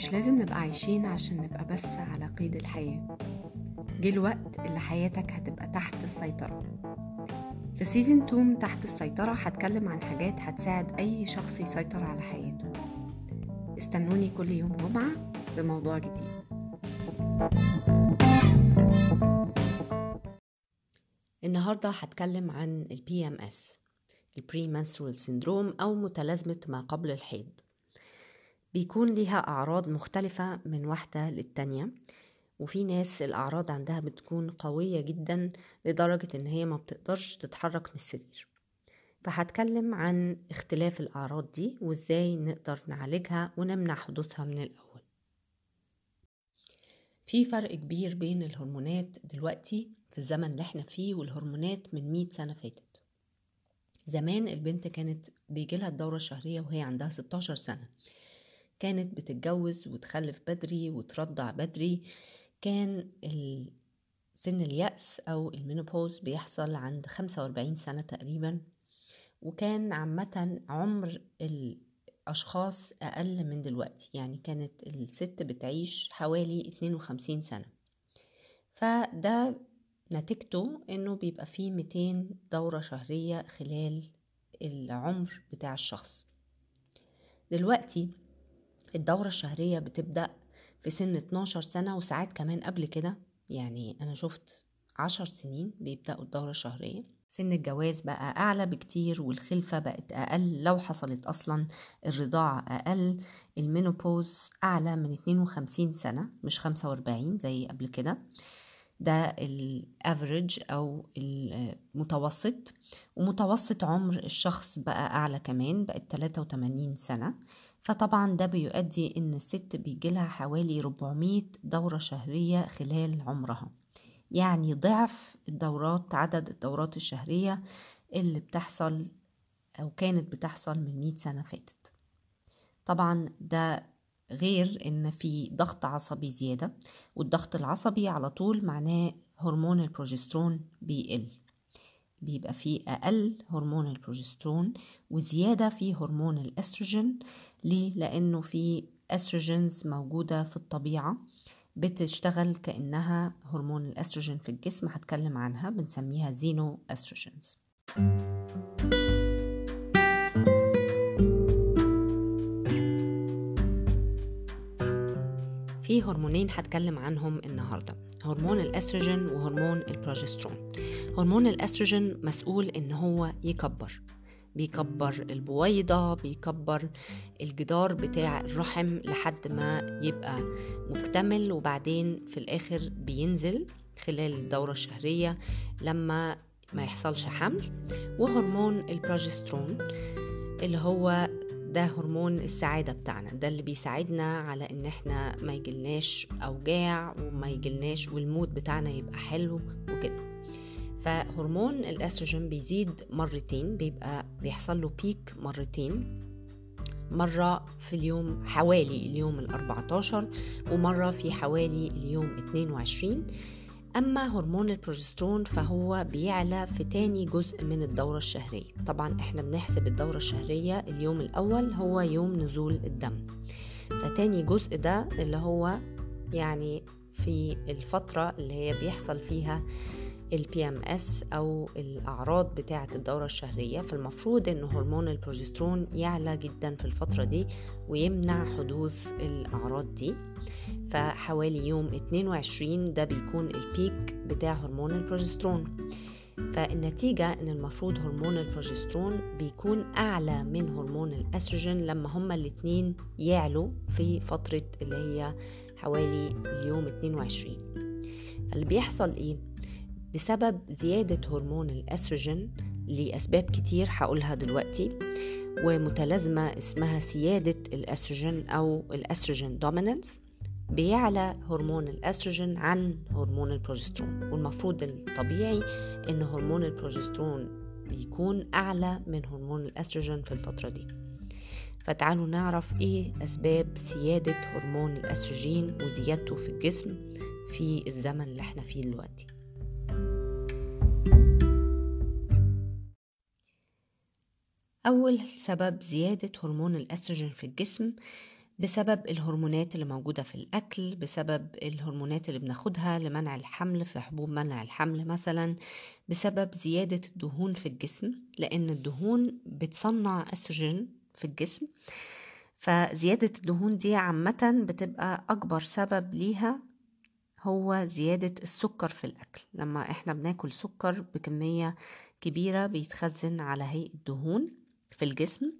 مش لازم نبقى عايشين عشان نبقى بس على قيد الحياة. جه الوقت اللي حياتك هتبقى تحت السيطرة. في سيزن 2 تحت السيطرة هتكلم عن حاجات هتساعد أي شخص يسيطر على حياته. استنوني كل يوم جمعة بموضوع جديد. النهاردة هتكلم عن ال PMS ال Premenstrual Syndrome أو متلازمة ما قبل الحيض. بيكون ليها أعراض مختلفة من واحدة للتانية وفي ناس الأعراض عندها بتكون قوية جدا لدرجة إن هي ما بتقدرش تتحرك من السرير. فهتكلم عن اختلاف الأعراض دي وإزاي نقدر نعالجها ونمنع حدوثها من الأول. في فرق كبير بين الهرمونات دلوقتي في الزمن اللي إحنا فيه والهرمونات من 100 سنة فاتت. زمان البنت كانت بيجيلها الدورة الشهرية وهي عندها 16 سنة. كانت بتتجوز وتخلف بدري وترضع بدري كان سن اليأس أو المينوبوز بيحصل عند 45 سنة تقريبا وكان عامة عمر الأشخاص أقل من دلوقتي يعني كانت الست بتعيش حوالي 52 سنة. فده نتيجته إنه بيبقى فيه 200 دورة شهرية خلال العمر بتاع الشخص. دلوقتي الدورة الشهرية بتبدأ في سن 12 سنة وساعات كمان قبل كده. يعني أنا شفت عشر سنين بيبدأوا الدورة الشهرية. سن الجواز بقى أعلى بكتير والخلفة بقت أقل. لو حصلت أصلا الرضاعة أقل. المينوبوز أعلى من 52 سنة مش 45 زي قبل كده. ده الافريج أو المتوسط ومتوسط عمر الشخص بقى أعلى كمان بقت 83 سنة. فطبعا ده بيؤدي إن الست بيجيلها حوالي 400 دورة شهرية خلال عمرها. يعني ضعف الدورات عدد الدورات الشهرية اللي بتحصل أو كانت بتحصل من 100 سنة فاتت. طبعا ده غير إن في ضغط عصبي زيادة والضغط العصبي على طول معناه هرمون البروجسترون بيقل بيبقى فيه أقل هرمون البروجسترون وزيادة في هرمون الأستروجين ليه؟ لأنه في estrogens موجودة في الطبيعة بتشتغل كأنها هرمون الأستروجين في الجسم هتكلم عنها بنسميها xenoestrogens في هرمونين هتكلم عنهم النهارده. هرمون الاستروجين وهرمون البروجسترون. هرمون الاستروجين مسؤول إن هو يكبر. بيكبر البويضة بيكبر الجدار بتاع الرحم لحد ما يبقى مكتمل وبعدين في الآخر بينزل خلال الدورة الشهرية لما ما يحصلش حمل. وهرمون البروجسترون اللي هو ده هرمون السعادة بتاعنا ده اللي بيساعدنا على إن إحنا ما يجلناش أوجاع وما يجلناش وال mood بتاعنا يبقى حلو وكده. فهرمون الأستروجين بيزيد مرتين بيبقى بيحصل له peak مرتين مرة في اليوم حوالي اليوم الأربعتاشر ومرة في حوالي اليوم 22 أما هرمون البروجسترون فهو بيعلى في تاني جزء من الدورة الشهرية. طبعا إحنا بنحسب الدورة الشهرية اليوم الأول هو يوم نزول الدم. فتاني جزء ده اللي هو يعني في الفترة اللي هي بيحصل فيها ال PMS أو الأعراض بتاعة الدورة الشهرية فالمفروض إن هرمون البروجسترون يعلى جدا في الفترة دي ويمنع حدوث الأعراض دي. فحوالي يوم 22 ده بيكون ال peak بتاع هرمون البروجسترون. فالنتيجة إن المفروض هرمون البروجسترون بيكون أعلى من هرمون الأستروجين لما هما الاتنين يعلوا في فترة اللي هي حوالي اليوم 22 اللي بيحصل إيه؟ بسبب زيادة هرمون الأستروجين لأسباب كتير هقولها دلوقتي ومتلازمة اسمها سيادة الأستروجين أو ال estrogen dominance بيعلى هرمون الأستروجين عن هرمون البروجسترون. والمفروض الطبيعي إن هرمون البروجسترون بيكون أعلى من هرمون الأستروجين في الفترة دي. فتعالوا نعرف إيه أسباب سيادة هرمون الأستروجين وزيادته في الجسم في الزمن اللي إحنا فيه دلوقتي. أول سبب زيادة هرمون الأستروجين في الجسم بسبب الهرمونات اللي موجودة في الأكل بسبب الهرمونات اللي بناخدها لمنع الحمل في حبوب منع الحمل مثلا بسبب زيادة الدهون في الجسم لأن الدهون بتصنع أستروجين في الجسم. فزيادة الدهون دي عامة بتبقى أكبر سبب ليها هو زيادة السكر في الأكل. لما إحنا بناكل سكر بكمية كبيرة بيتخزن على هيئة دهون. في الجسم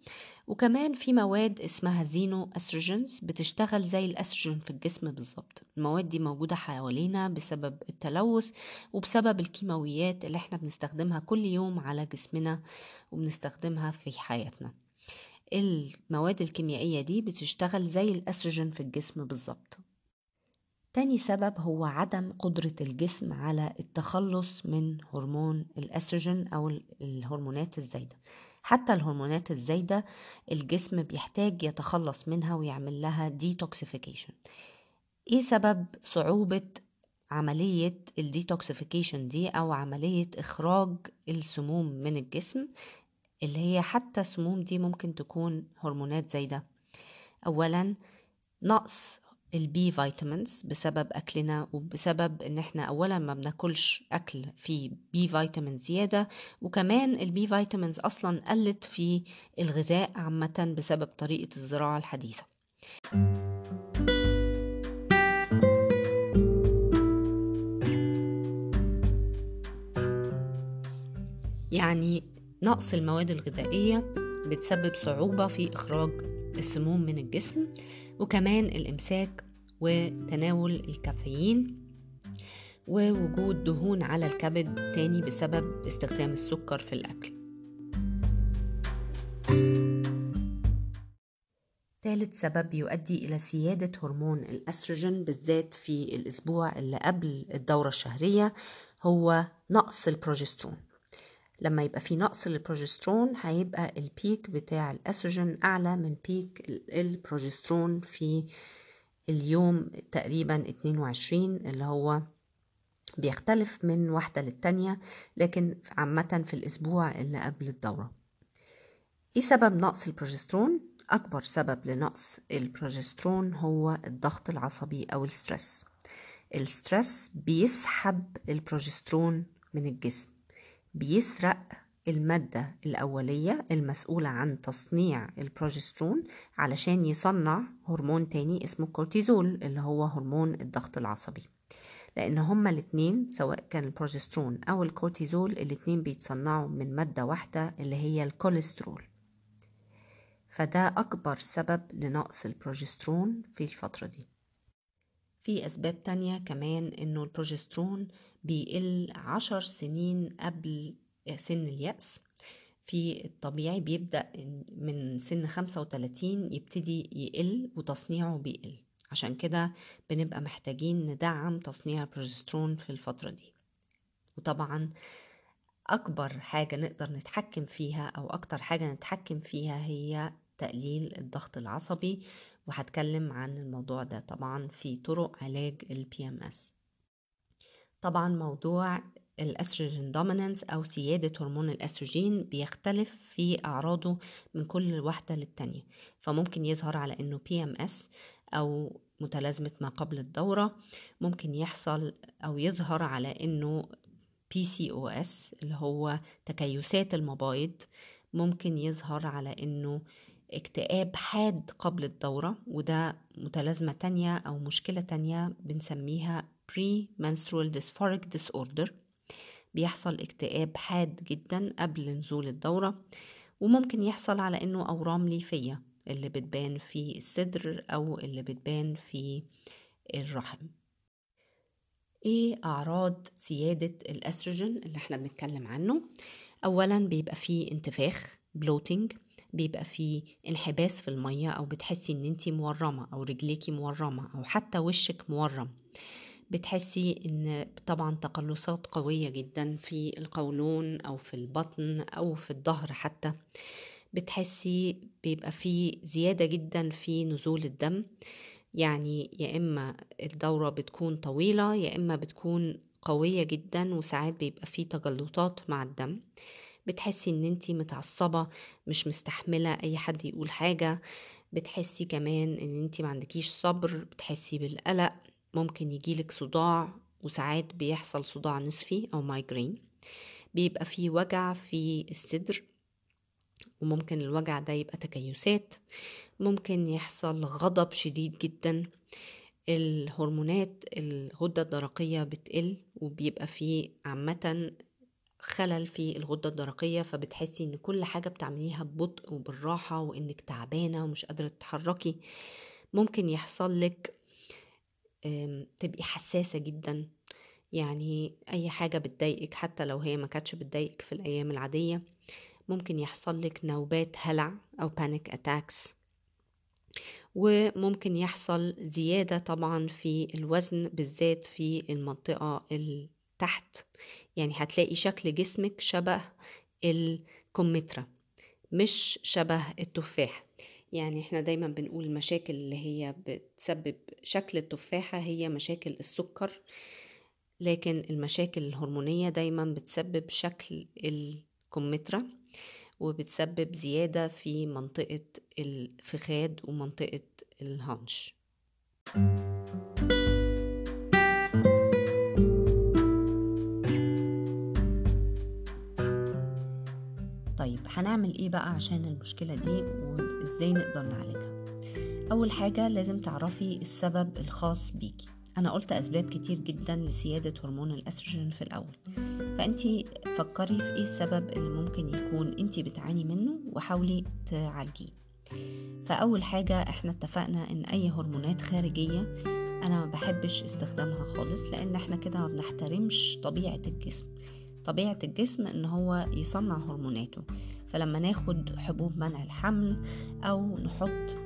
وكمان في مواد اسمها xenoestrogens بتشتغل زي الاستروجين في الجسم بالظبط. المواد دي موجودة حوالينا بسبب التلوث وبسبب الكيماويات اللي إحنا بنستخدمها كل يوم على جسمنا وبنستخدمها في حياتنا. المواد الكيميائية دي بتشتغل زي الاستروجين في الجسم بالظبط. تاني سبب هو عدم قدرة الجسم على التخلص من هرمون الأستروجين أو الهرمونات الزايدة. حتى الهرمونات الزايدة الجسم بيحتاج يتخلص منها ويعمل لها detoxification إيه سبب صعوبة عملية ال detoxification دي أو عملية إخراج السموم من الجسم؟ اللي هي حتى السموم دي ممكن تكون هرمونات زايدة. أولا نقص ال B vitamins بسبب أكلنا وبسبب إن إحنا اولا ما بناكلش أكل فيه B vitamin زيادة وكمان ال B vitamins أصلا قلت في الغذاء عامة بسبب طريقة الزراعة الحديثة. يعني نقص المواد الغذائية بتسبب صعوبة في إخراج السموم من الجسم وكمان الإمساك وتناول الكافيين ووجود دهون على الكبد تاني بسبب استخدام السكر في الأكل. ثالث سبب يؤدي إلى سيادة هرمون الأستروجين بالذات في الأسبوع اللي قبل الدورة الشهرية هو نقص البروجسترون. لما يبقى في نقص للبروجسترون هيبقى ال peak بتاع الاستروجين أعلى من peak البروجسترون في اليوم تقريبا 22 اللي هو بيختلف من واحدة للتانية لكن عامة في الأسبوع اللي قبل الدورة. إيه سبب نقص البروجسترون؟ أكبر سبب لنقص البروجسترون هو الضغط العصبي أو ال stress ال stress بيسحب البروجسترون من الجسم. بيسرق المادة الأولية المسؤولة عن تصنيع البروجسترون علشان يصنع هرمون تاني اسمه الكورتيزول اللي هو هرمون الضغط العصبي. لأن هما الاتنين سواء كان البروجسترون أو الكورتيزول الاتنين بيتصنعوا من مادة واحدة اللي هي الكوليسترول. فده أكبر سبب لنقص البروجسترون في الفترة دي. في أسباب تانية كمان إنه البروجسترون بيقل عشر سنين قبل سن اليأس. في الطبيعي بيبدأ من سن خمسة وتلاتين يبتدي يقل وتصنيعه بيقل. عشان كده بنبقى محتاجين ندعم تصنيع البروجسترون في الفترة دي. وطبعا أكبر حاجة نقدر نتحكم فيها أو أكتر حاجة نتحكم فيها هي تقليل الضغط العصبي وهتكلم عن الموضوع ده طبعا في طرق علاج ال PMS طبعا موضوع ال estrogen dominance أو سيادة هرمون الاستروجين بيختلف في أعراضه من كل واحدة للتانية. فممكن يظهر على إنه PMS أو متلازمة ما قبل الدورة ممكن يحصل أو يظهر على إنه PCOS اللي هو تكيسات المبايض ممكن يظهر على إنه اكتئاب حاد قبل الدورة وده متلازمة تانية أو مشكلة تانية بنسميها pre-menstrual dysphoric disorder. بيحصل اكتئاب حاد جدا قبل نزول الدورة وممكن يحصل على إنه أورام ليفية اللي بتبان في الصدر أو اللي بتبان في الرحم. إيه أعراض سيادة الأستروجين اللي إحنا بنتكلم عنه؟ اولا بيبقى فيه انتفاخ bloating بيبقى فيه انحباس في المية أو بتحسي إن أنتي مورمة أو رجليكي مورمة أو حتى وشك مورم. بتحسي إن طبعا تقلصات قوية جدا في القولون أو في البطن أو في الظهر حتى. بتحسي بيبقى في زيادة جدا في نزول الدم. يعني يا إما الدورة بتكون طويلة يا إما بتكون قوية جدا وساعات بيبقى في تجلطات مع الدم. بتحسي إن انتي متعصبة مش مستحملة أي حد يقول حاجة. بتحسي كمان إن انت ما عندكيش صبر بتحسي بالقلق. ممكن يجيلك صداع وساعات بيحصل صداع نصفي أو مايجرين بيبقى فيه وجع في الصدر وممكن الوجع ده يبقى تكيسات. ممكن يحصل غضب شديد جدا. الهرمونات الغدة الدرقية بتقل وبيبقى فيه عامة خلل في الغدة الدرقية فبتحسي إن كل حاجة بتعمليها ببطء وبالراحة وإنك تعبانة ومش قادرة تتحركي. ممكن يحصل لك تبقي حساسة جدا. يعني أي حاجة بتضايقك حتى لو هي ما كانتش بتضايقك في الأيام العادية ممكن يحصل لك نوبات هلع أو panic attacks وممكن يحصل زيادة طبعا في الوزن بالذات في المنطقة تحت يعني هتلاقي شكل جسمك شبه الكمثرى مش شبه التفاح. يعني إحنا دايما بنقول المشاكل اللي هي بتسبب شكل التفاحة هي مشاكل السكر لكن المشاكل الهرمونية دايما بتسبب شكل الكمثرى وبتسبب زيادة في منطقة الفخاد ومنطقة الهانش. طيب هنعمل إيه بقى عشان المشكلة دي؟ وازاي نقدر نعالجها. أول حاجة لازم تعرفي السبب الخاص بيكي. أنا قلت أسباب كتير جدا لسيادة هرمون الأستروجين في الأول. فانتي فكري في إيه السبب اللي ممكن يكون انتي بتعاني منه وحاولي تعالجيه. فأول حاجة إحنا اتفقنا إن أي هرمونات خارجية أنا ما بحبش استخدامها خالص لأن إحنا كده ما بنحترمش طبيعة الجسم. طبيعة الجسم إن هو يصنع هرموناته. فلما ناخد حبوب منع الحمل أو نحط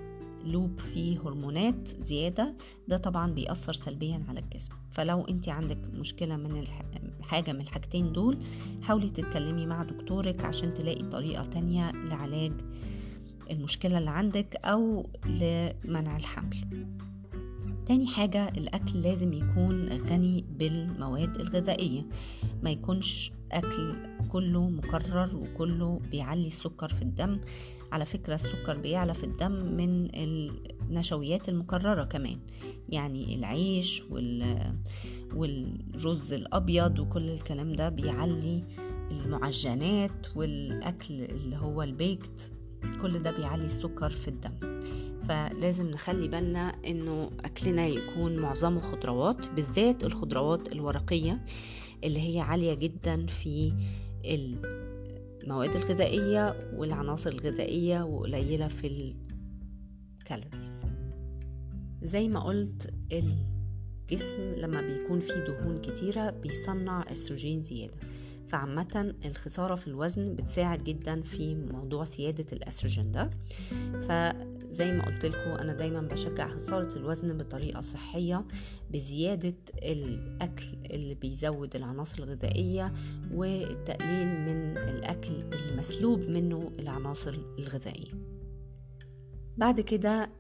لوب فيه هرمونات زيادة ده طبعا بيأثر سلبيا على الجسم فلو انت عندك مشكلة من. حاجة من الحاجتين دول حاولي تتكلمي مع دكتورك عشان تلاقي طريقة تانية لعلاج المشكلة اللي عندك أو لمنع الحمل تاني حاجة الأكل لازم يكون غني بالمواد الغذائية. ما يكونش أكل كله مكرر وكله بيعلي السكر في الدم. على فكرة السكر بيعلى في الدم من النشويات المكررة كمان. يعني العيش وال... والرز الأبيض وكل الكلام ده بيعلي المعجنات والأكل اللي هو البيكت. كل ده بيعلي السكر في الدم. فلازم نخلي بالنا إنه أكلنا يكون معظمه خضروات بالذات الخضروات الورقية اللي هي عالية جدا في المواد الغذائية والعناصر الغذائية وقليلة في الكالوريز. زي ما قلت الجسم لما بيكون فيه دهون كتيرة بيصنع استروجين زيادة. فعامة الخسارة في الوزن بتساعد جدا في موضوع سيادة الأستروجين ده. فزي ما قلت لكم أنا دايما بشجع خسارة الوزن بطريقة صحية بزيادة الأكل اللي بيزود العناصر الغذائية والتقليل من الأكل اللي مسلوب منه العناصر الغذائية. بعد كده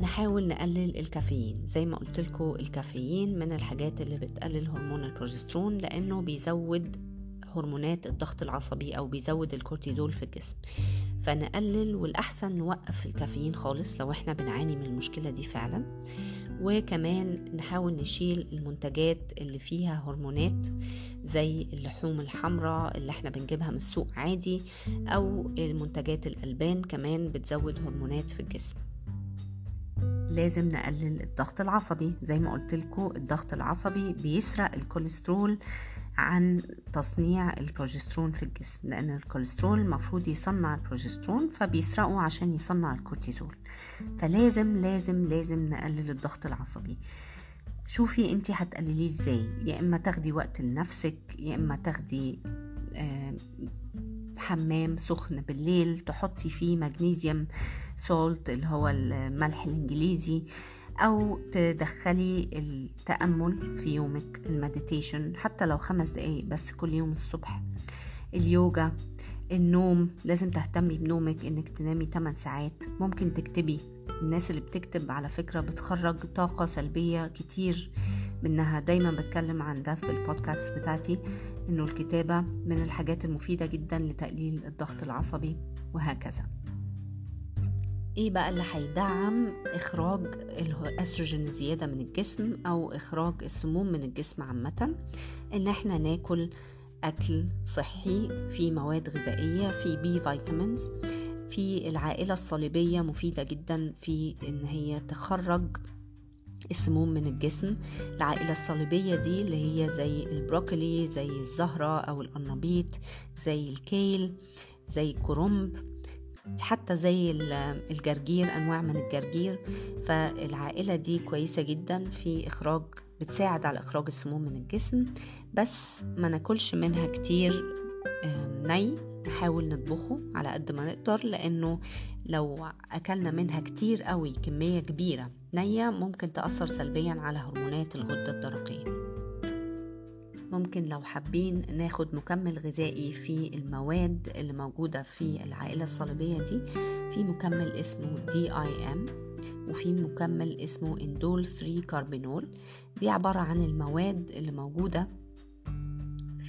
نحاول نقلل الكافيين. زي ما قلت لكم الكافيين من الحاجات اللي بتقلل هرمون البروجسترون لأنه بيزود هرمونات الضغط العصبي أو بيزود الكورتيزول في الجسم. فنقلل والأحسن نوقف الكافيين خالص لو إحنا بنعاني من المشكلة دي فعلا. وكمان نحاول نشيل المنتجات اللي فيها هرمونات زي اللحوم الحمراء اللي إحنا بنجيبها من السوق عادي أو المنتجات الألبان كمان بتزود هرمونات في الجسم. لازم نقلل الضغط العصبي. زي ما قلت لكم الضغط العصبي بيسرق الكوليسترول عن تصنيع البروجسترون في الجسم لأن الكوليسترول المفروض يصنع البروجسترون فبيسرقه عشان يصنع الكورتيزول. فلازم لازم لازم نقلل الضغط العصبي. شوفي انت هتقلليه إزاي. يا إما تاخدي وقت لنفسك يا إما تاخدي حمام سخن بالليل تحطي فيه مغنيسيوم سولت اللي هو الملح الإنجليزي. أو تدخلي التأمل في يومك المديتيشن حتى لو خمس دقايق بس كل يوم الصبح. اليوجا النوم لازم تهتمي بنومك إنك تنامي 8 ساعات. ممكن تكتبي. الناس اللي بتكتب على فكرة بتخرج طاقة سلبية كتير منها دايما بتكلم عن ده في البودكاست بتاعتي إنه الكتابة من الحاجات المفيدة جدا لتقليل الضغط العصبي وهكذا. إيه بقى اللي هيدعم إخراج الأستروجين الزيادة من الجسم أو إخراج السموم من الجسم عامة؟ إن إحنا ناكل أكل صحي فيه مواد غذائية فيه B vitamins في العائلة الصليبية مفيدة جدا في إن هي تخرج السموم من الجسم. العائلة الصليبية دي اللي هي زي البروكلي زي الزهرة أو القرنبيط زي الكيل زي الكرنب حتى زي الجرجير أنواع من الجرجير. فالعائلة دي كويسة جدا في إخراج بتساعد على إخراج السموم من الجسم. بس ما ناكلش منها كتير ني. نحاول نطبخه على قد ما نقدر لأنه لو أكلنا منها كتير قوي كمية كبيرة نية ممكن تأثر سلبيا على هرمونات الغدة الدرقية. ممكن لو حابين ناخد مكمل غذائي في المواد اللي موجودة في العائلة الصليبية دي في مكمل اسمه دي اي ام وفي مكمل اسمه indole 3 carbinol دي عبارة عن المواد اللي موجودة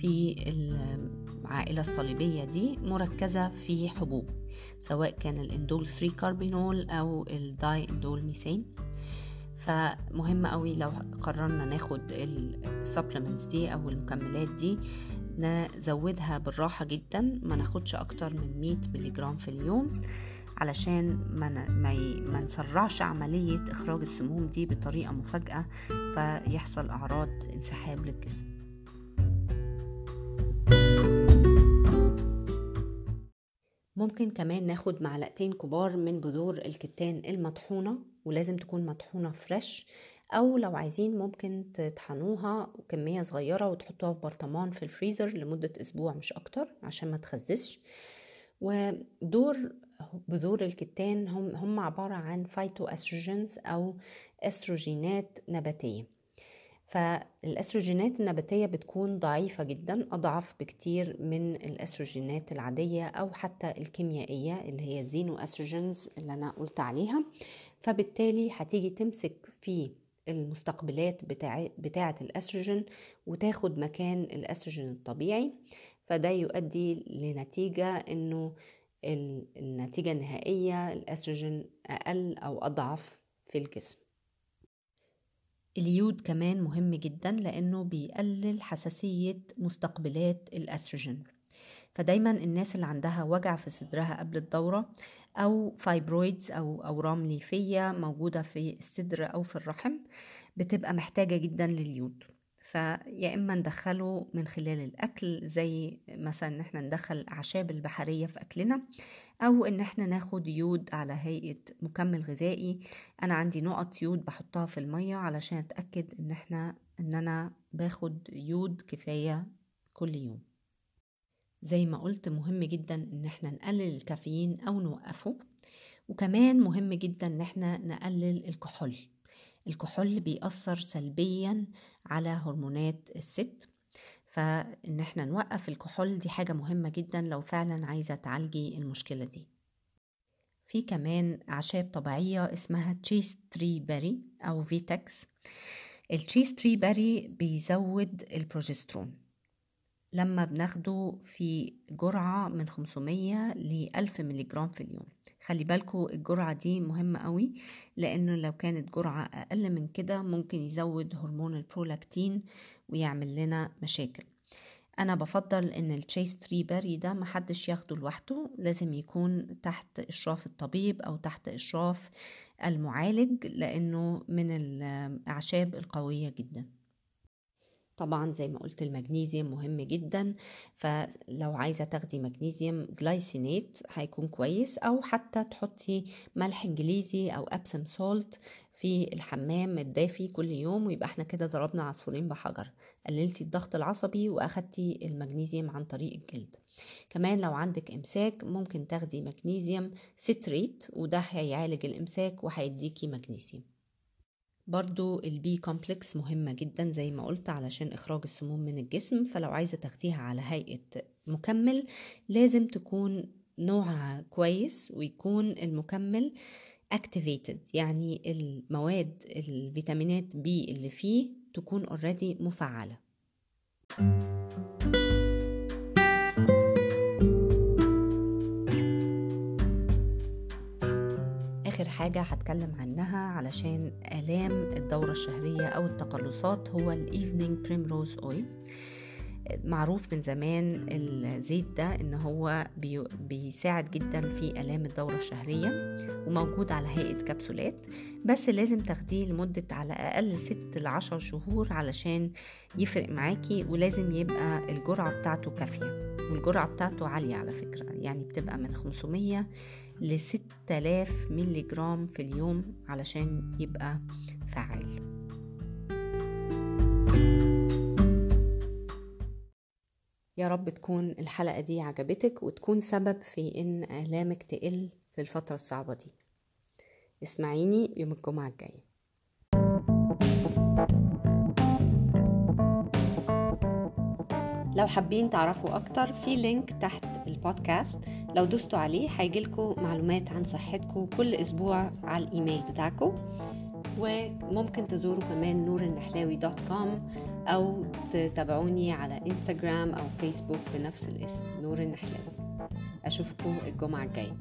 في العائلة الصليبية دي مركزة في حبوب سواء كان ال indole 3 carbinol أو ال diindolylmethane فمهم قوي لو قررنا ناخد ال supplements دي أو المكملات دي نزودها بالراحة جدا ما ناخدش أكتر من 100 ملغ في اليوم علشان ما, ما, ما نسرعش عملية إخراج السموم دي بطريقة مفاجئة فيحصل أعراض انسحاب للجسم. ممكن كمان ناخد معلقتين كبار من بذور الكتان المطحونة ولازم تكون مطحونة فريش أو لو عايزين ممكن تطحنوها كمية صغيرة وتحطوها في برطمان في الفريزر لمدة أسبوع مش أكتر عشان ما تخزسش ودور بذور الكتان هم, هم عبارة عن phytoestrogens أو أستروجينات نباتية. فالأستروجينات النباتية بتكون ضعيفة جدا أضعف بكتير من الأستروجينات العادية أو حتى الكيميائية اللي هي ال xenoestrogens اللي أنا قلت عليها. فبالتالي هتيجي تمسك في المستقبلات بتاع بتاعة الأستروجين وتاخد مكان الأستروجين الطبيعي. فده يؤدي لنتيجة إنه النتيجة النهائية الأستروجين أقل أو أضعف في الجسم. اليود كمان مهم جدا لأنه بيقلل حساسية مستقبلات الأستروجين. فدايما الناس اللي عندها وجع في صدرها قبل الدورة أو fibroids أو أورام ليفية موجودة في الصدر أو في الرحم بتبقى محتاجة جدا لليود. فيا إما ندخله من خلال الأكل زي مثلا إن إحنا ندخل الأعشاب البحرية في أكلنا أو إن إحنا ناخد يود على هيئة مكمل غذائي. أنا عندي نقط يود بحطها في المية علشان أتأكد إن إحنا إن أنا باخد يود كفاية كل يوم. زي ما قلت مهم جدا إن إحنا نقلل الكافيين أو نوقفه. وكمان مهم جدا إن إحنا نقلل الكحول. الكحول بيأثر سلبيا على هرمونات الست فإن إحنا نوقف الكحول دي حاجة مهمة جدا لو فعلا عايزة تعالجي المشكلة دي. في كمان أعشاب طبيعية اسمها chaste tree berry أو vitex ال chaste tree berry بيزود البروجسترون لما بناخده في جرعة من 500 ل 1000 ملغ في اليوم. خلي بالكو الجرعة دي مهمة قوي لأنه لو كانت جرعة أقل من كده ممكن يزود هرمون البرولاكتين ويعمل لنا مشاكل. أنا بفضل إن ال chaste tree berry ده محدش ياخده لوحده لازم يكون تحت إشراف الطبيب أو تحت إشراف المعالج لأنه من الأعشاب القوية جداً. طبعا زي ما قلت المغنيسيوم مهم جدا فلو عايزة تاخدي magnesium glycinate هيكون كويس أو حتى تحطي ملح إنجليزي أو Epsom salt في الحمام الدافي كل يوم ويبقى إحنا كده ضربنا عصفورين بحجر. قللتي الضغط العصبي وأخدتي المغنيسيوم عن طريق الجلد. كمان لو عندك إمساك ممكن تاخدي magnesium citrate وده هيعالج الإمساك وهيديكي مغنيسيوم. برضو ال B complex مهمة جدا زي ما قلت علشان إخراج السموم من الجسم فلو عايزة تاخديها على هيئة مكمل لازم تكون نوعها كويس ويكون المكمل activated يعني المواد الفيتامينات بي اللي فيه تكون already مفعلة. آخر حاجة هتكلم عنها علشان آلام الدورة الشهرية أو التقلصات هو ال evening primrose oil معروف من زمان الزيت ده إن هو بي بيساعد جدا في آلام الدورة الشهرية وموجود على هيئة كبسولات بس لازم تاخديه لمدة على الاقل ست لعشر شهور علشان يفرق معاكي ولازم يبقى الجرعة بتاعته كافية. والجرعة بتاعته عالية على فكرة يعني بتبقى من 500 ل 6000 ملي جرام في اليوم علشان يبقى فعال. يا رب تكون الحلقة دي عجبتك وتكون سبب في إن آلامك تقل في الفترة الصعبة دي. اسمعيني يوم الجمعة الجاية. لو حابين تعرفوا أكتر في link تحت البودكاست. لو دوستوا عليه هيجيلكوا معلومات عن صحتكم كل أسبوع على الإيميل بتاعكم. وممكن تزوروا كمان نور النحلاوي dot com أو تتابعوني على انستغرام أو فيسبوك بنفس الاسم نور النحلاوي أشوفكم الجمعة الجاية.